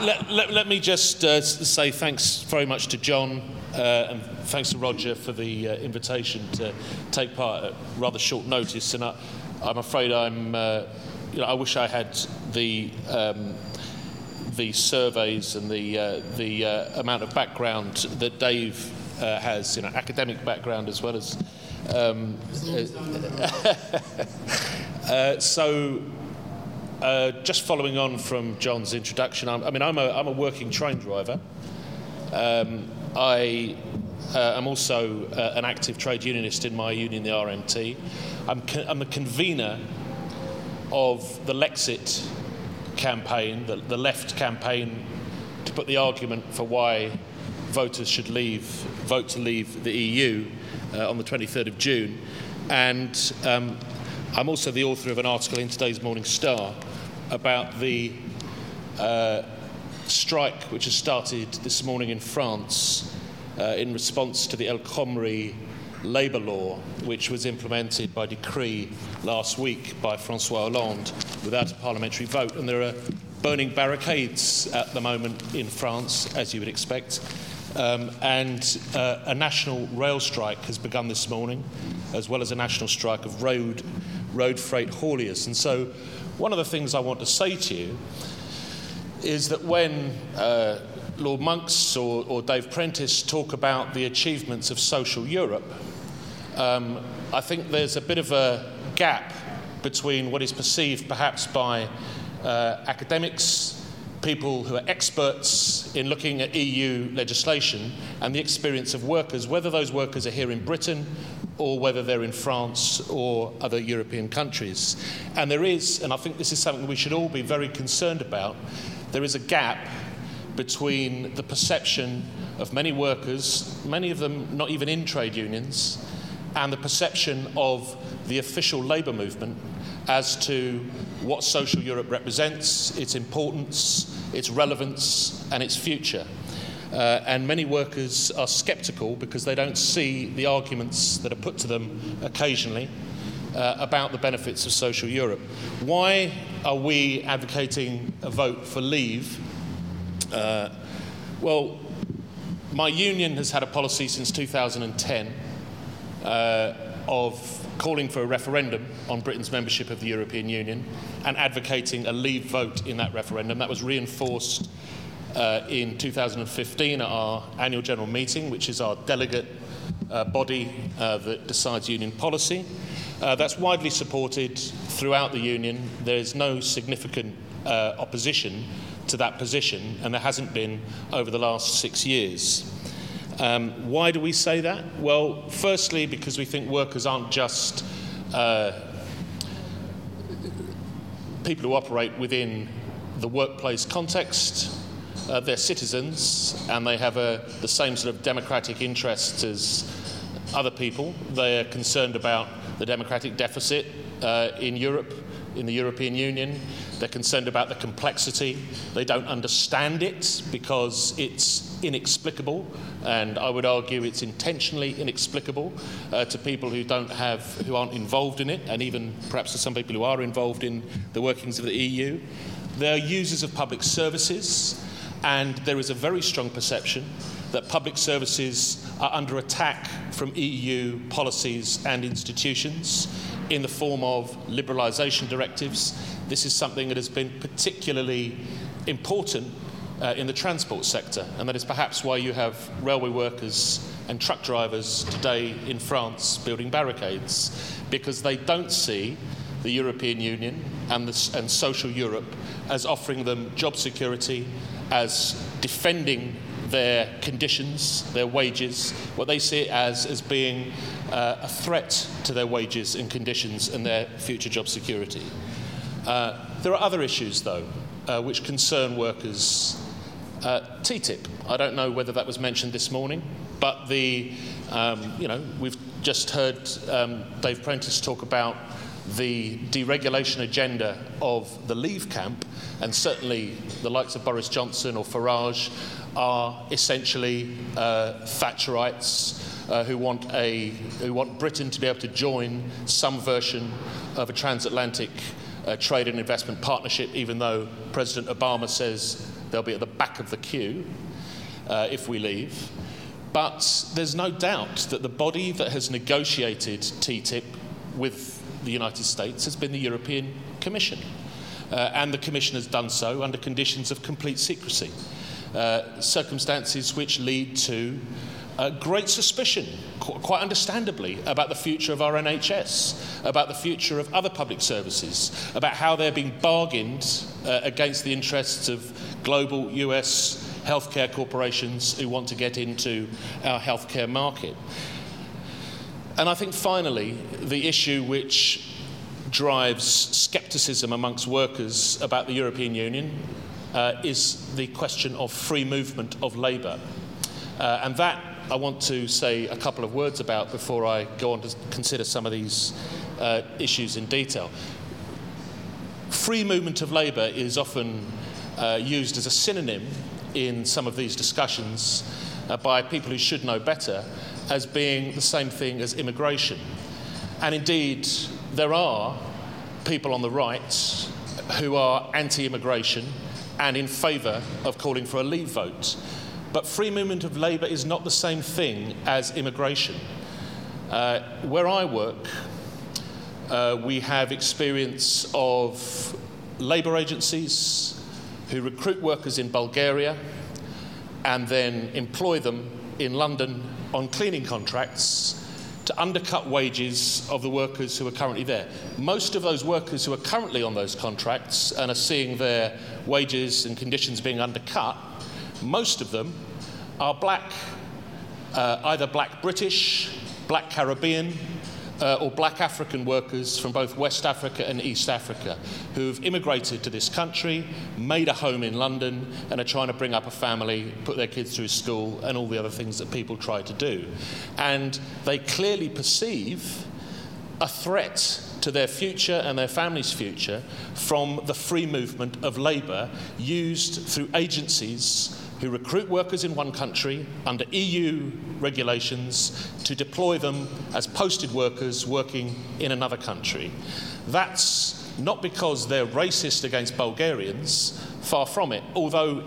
let, let, let, me just uh, say thanks very much to John uh, and thanks to Roger for the uh, invitation to take part at rather short notice. And I, am afraid I'm, uh, you know, I wish I had the. Um, the surveys and the, uh, the uh, amount of background that Dave has, you know, academic background as well as um, so uh, just following on from John's introduction, I'm, i mean, I'm a, I'm a working train driver. Um, I uh, am also uh, an active trade unionist in my union, the RMT. I'm, co- I'm a convener of the Lexit campaign, the, the left campaign, to put the argument for why voters should leave, vote to leave the EU uh, on the 23rd of June. And um, I'm also the author of an article in today's Morning Star about the uh, strike which has started this morning in France uh, in response to the El Khomri labour law, which was implemented by decree last week by Francois Hollande without a parliamentary vote. And there are burning barricades at the moment in France, as you would expect. Um, and uh, a national rail strike has begun this morning, as well as a national strike of road, road freight hauliers. And so one of the things I want to say to you is that when uh, Lord Monks or, or, Dave Prentice talk about the achievements of social Europe, um, I think there's a bit of a gap between what is perceived perhaps by uh, academics, people who are experts in looking at EU legislation, and the experience of workers, whether those workers are here in Britain or whether they're in France or other European countries. And there is, and I think this is something we should all be very concerned about, there is a gap between the perception of many workers, many of them not even in trade unions, and the perception of the official labour movement as to what social Europe represents, its importance, its relevance, and its future. Uh, and many workers are sceptical because they don't see the arguments that are put to them occasionally uh, about the benefits of social Europe. Why are we advocating a vote for leave? Uh, well, my union has had a policy since 2010 uh, of calling for a referendum on Britain's membership of the European Union and advocating a leave vote in that referendum. That was reinforced uh, in 2015 at our annual general meeting, which is our delegate uh, body uh, that decides union policy. Uh, that's widely supported throughout the union. There is no significant uh, opposition to that position, and there hasn't been over the last six years. Um, why do we say that? Well, firstly, because we think workers aren't just uh, people who operate within the workplace context, uh, they're citizens and they have a, the same sort of democratic interests as other people. They're concerned about the democratic deficit uh, in Europe, in the European Union. They're concerned about the complexity. They don't understand it because it's inexplicable, and I would argue it's intentionally inexplicable uh, to people who don't have, who aren't involved in it, and even perhaps to some people who are involved in the workings of the EU. They're users of public services. And there is a very strong perception that public services are under attack from EU policies and institutions in the form of liberalisation directives. This is something that has been particularly important uh, in the transport sector, and that is perhaps why you have railway workers and truck drivers today in France building barricades, because they don't see the European Union and, the, and social Europe as offering them job security as defending their conditions, their wages, what they see it as as being uh, a threat to their wages and conditions and their future job security. Uh, there are other issues, though, uh, which concern workers. Uh, TTIP, I don't know whether that was mentioned this morning, but the, um, you know, we've just heard um, Dave Prentice talk about the deregulation agenda of the Leave camp, and certainly the likes of Boris Johnson or Farage are essentially uh, Thatcherites uh, who, want a, who want Britain to be able to join some version of a transatlantic uh, trade and investment partnership, even though President Obama says they'll be at the back of the queue uh, if we leave. But there's no doubt that the body that has negotiated TTIP with the United States has been the European Commission. Uh, and the Commission has done so under conditions of complete secrecy, uh, circumstances which lead to uh, great suspicion, qu- quite understandably, about the future of our NHS, about the future of other public services, about how they're being bargained uh, against the interests of global US healthcare corporations who want to get into our healthcare market. And I think finally, the issue which drives scepticism amongst workers about the European Union uh, is the question of free movement of labour. Uh, and that I want to say a couple of words about before I go on to consider some of these uh, issues in detail. Free movement of labour is often uh, used as a synonym in some of these discussions uh, by people who should know better as being the same thing as immigration. And indeed, there are people on the right who are anti immigration and in favour of calling for a leave vote. But free movement of labour is not the same thing as immigration. Uh, where I work, uh, we have experience of labour agencies who recruit workers in Bulgaria and then employ them in London on cleaning contracts to undercut wages of the workers who are currently there. Most of those workers who are currently on those contracts and are seeing their wages and conditions being undercut, most of them are black, uh, either black British, black Caribbean, uh, or black African workers from both West Africa and East Africa who've immigrated to this country, made a home in London, and are trying to bring up a family, put their kids through school, and all the other things that people try to do. And they clearly perceive a threat to their future and their family's future from the free movement of labour used through agencies who recruit workers in one country under EU regulations to deploy them as posted workers working in another country. That's not because they're racist against Bulgarians, far from it, although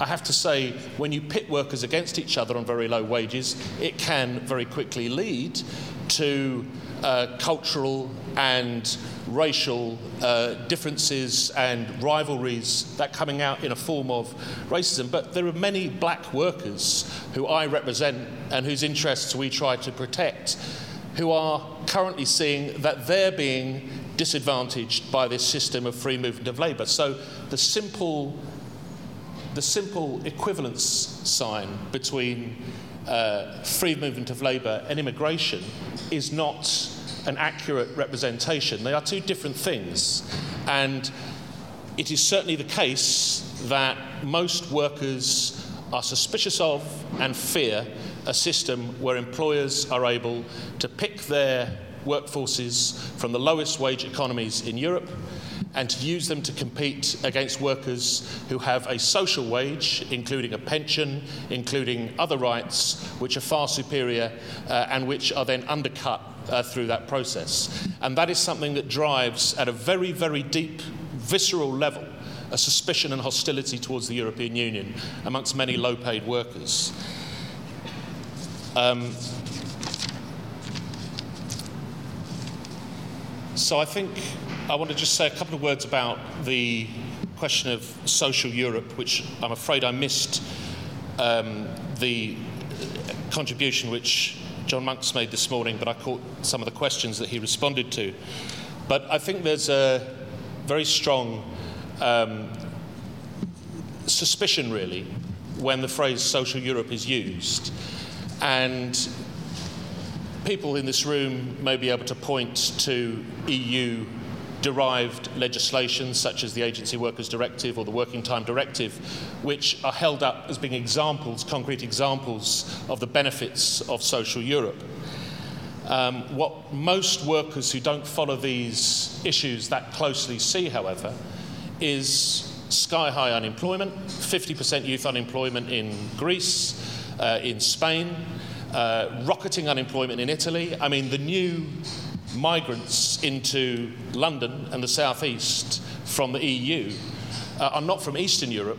I have to say, when you pit workers against each other on very low wages, it can very quickly lead to uh, cultural and racial uh, differences and rivalries that coming out in a form of racism. But there are many black workers who I represent and whose interests we try to protect who are currently seeing that they're being disadvantaged by this system of free movement of labour. So the simple, the simple equivalence sign between uh, free movement of labour and immigration is not an accurate representation. They are two different things. And it is certainly the case that most workers are suspicious of and fear a system where employers are able to pick their workforces from the lowest wage economies in Europe and to use them to compete against workers who have a social wage, including a pension, including other rights, which are far superior uh, and which are then undercut uh, through that process. And that is something that drives, at a very, very deep, visceral level, a suspicion and hostility towards the European Union amongst many low paid workers. Um, so I think I want to just say a couple of words about the question of social Europe, which I'm afraid I missed um, the contribution which John Monks made this morning, but I caught some of the questions that he responded to. But I think there's a very strong um, suspicion, really, when the phrase social Europe is used. And people in this room may be able to point to EU derived legislation, such as the Agency Workers Directive or the Working Time Directive, which are held up as being examples, concrete examples of the benefits of social Europe. Um, what most workers who don't follow these issues that closely see, however, is sky high unemployment, 50% youth unemployment in Greece, uh, in Spain, uh, rocketing unemployment in Italy. I mean, the new migrants into London and the southeast from the EU uh, are not from Eastern Europe,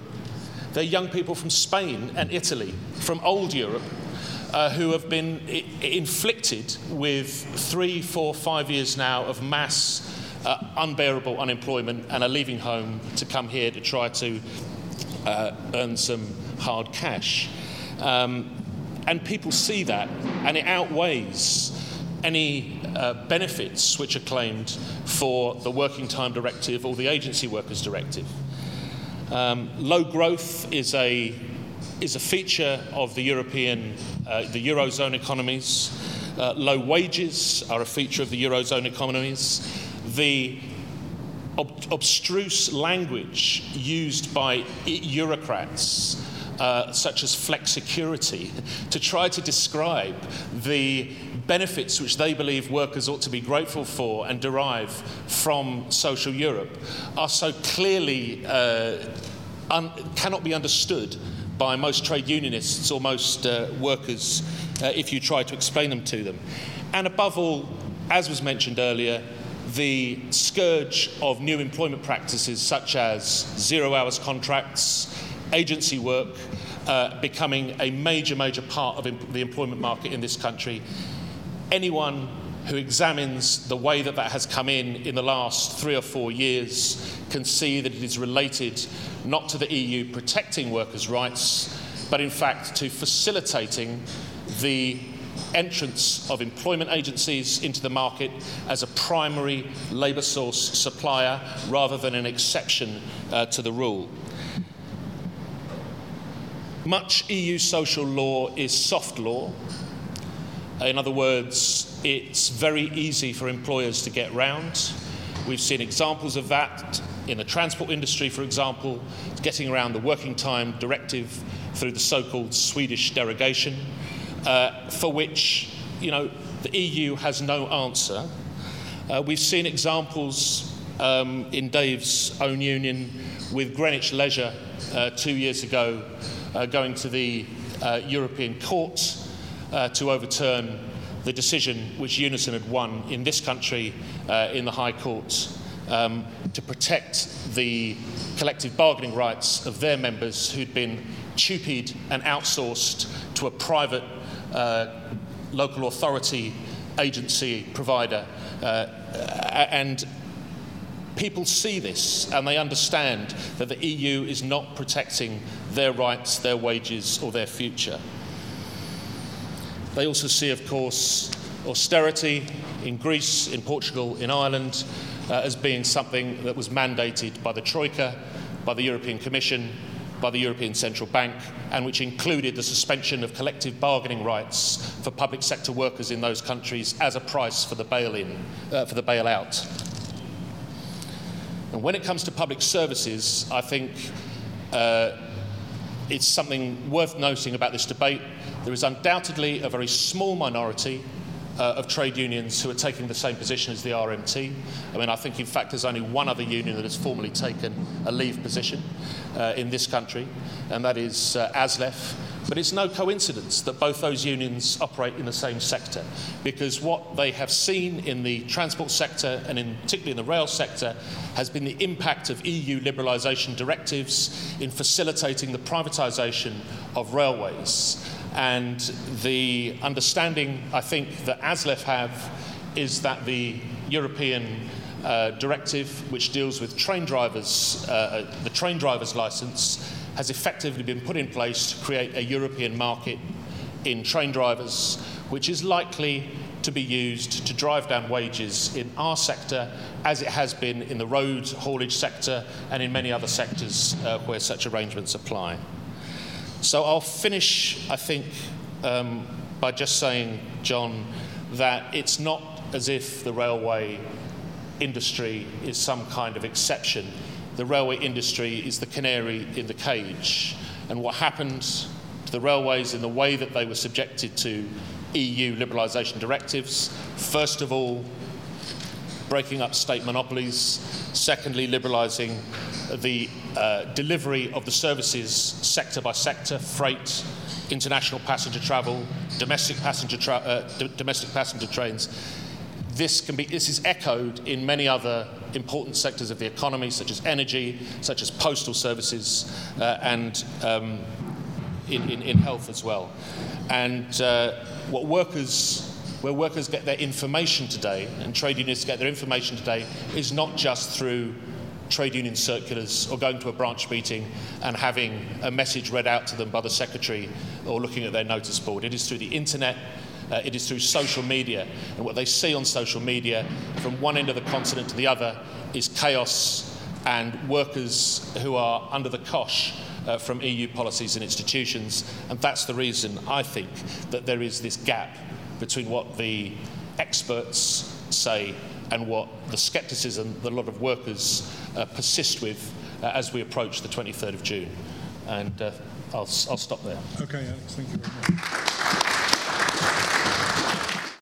They're young people from Spain and Italy, from old Europe, uh, who have been I- inflicted with three, four, five years now of mass uh, unbearable unemployment and are leaving home to come here to try to uh, earn some hard cash. Um, and people see that, and it outweighs any uh, benefits which are claimed for the Working Time Directive or the Agency Workers Directive. Um, low growth is a, is a feature of the European, uh, the Eurozone economies. Uh, low wages are a feature of the Eurozone economies. The ob- obstruse language used by bureaucrats uh, such as flexicurity, to try to describe the benefits which they believe workers ought to be grateful for and derive from social Europe, are so clearly uh, un- cannot be understood by most trade unionists or most uh, workers uh, if you try to explain them to them. And above all, as was mentioned earlier, the scourge of new employment practices such as zero hours contracts, agency work uh, becoming a major, major part of the employment market in this country. Anyone who examines the way that that has come in in the last three or four years can see that it is related not to the EU protecting workers' rights, but in fact to facilitating the entrance of employment agencies into the market as a primary labour source supplier rather than an exception uh, to the rule. Much EU social law is soft law. In other words, it's very easy for employers to get round. We've seen examples of that in the transport industry, for example, getting around the working time directive through the so called Swedish derogation, uh, for which you know, the EU has no answer. Uh, we've seen examples um, in Dave's own union with Greenwich Leisure uh, two years ago uh, going to the uh, European Court uh, to overturn the decision which Unison had won in this country uh, in the High Court um, to protect the collective bargaining rights of their members who'd been TUPE'd and outsourced to a private uh, local authority agency provider. and people see this and they understand that the EU is not protecting their rights, their wages, or their future. They also see, of course, austerity in Greece, in Portugal, in Ireland uh, as being something that was mandated by the Troika, by the European Commission, by the European Central Bank, and which included the suspension of collective bargaining rights for public sector workers in those countries as a price for the bail-in, uh, for the bailout. And when it comes to public services, I think uh, it's something worth noting about this debate. There is undoubtedly a very small minority uh, of trade unions who are taking the same position as the RMT. I mean, I think, in fact, there's only one other union that has formally taken a leave position uh, in this country, and that is uh, ASLEF. But it's no coincidence that both those unions operate in the same sector, because what they have seen in the transport sector and in, particularly in the rail sector has been the impact of EU liberalisation directives in facilitating the privatisation of railways. And the understanding, I think, that ASLEF have is that the European uh, directive, which deals with train drivers, uh, uh the train driver's licence, has effectively been put in place to create a European market in train drivers, which is likely to be used to drive down wages in our sector as it has been in the road haulage sector and in many other sectors uh, where such arrangements apply. So I'll finish, I think, um, by just saying, John, that it's not as if the railway industry is some kind of exception the railway industry is the canary in the cage. And what happened to the railways in the way that they were subjected to EU liberalisation directives, first of all, breaking up state monopolies, secondly, liberalising the uh, delivery of the services sector by sector, freight, international passenger travel, domestic passenger, tra- uh, d- domestic passenger trains. This can be this is echoed in many other important sectors of the economy, such as energy, such as postal services, uh, and um, in, in, in, health as well. And uh, what workers where workers get their information today and trade unions get their information today is not just through trade union circulars or going to a branch meeting and having a message read out to them by the secretary or looking at their notice board. It is through the internet, uh, it is through social media. And what they see on social media from one end of the continent to the other is chaos and workers who are under the cosh uh, from EU policies and institutions. And that's the reason I think that there is this gap between what the experts say and what the scepticism that a lot of workers uh, persist with uh, as we approach the 23rd of June. And uh, I'll, I'll stop there. Okay, Alex, thank you very much.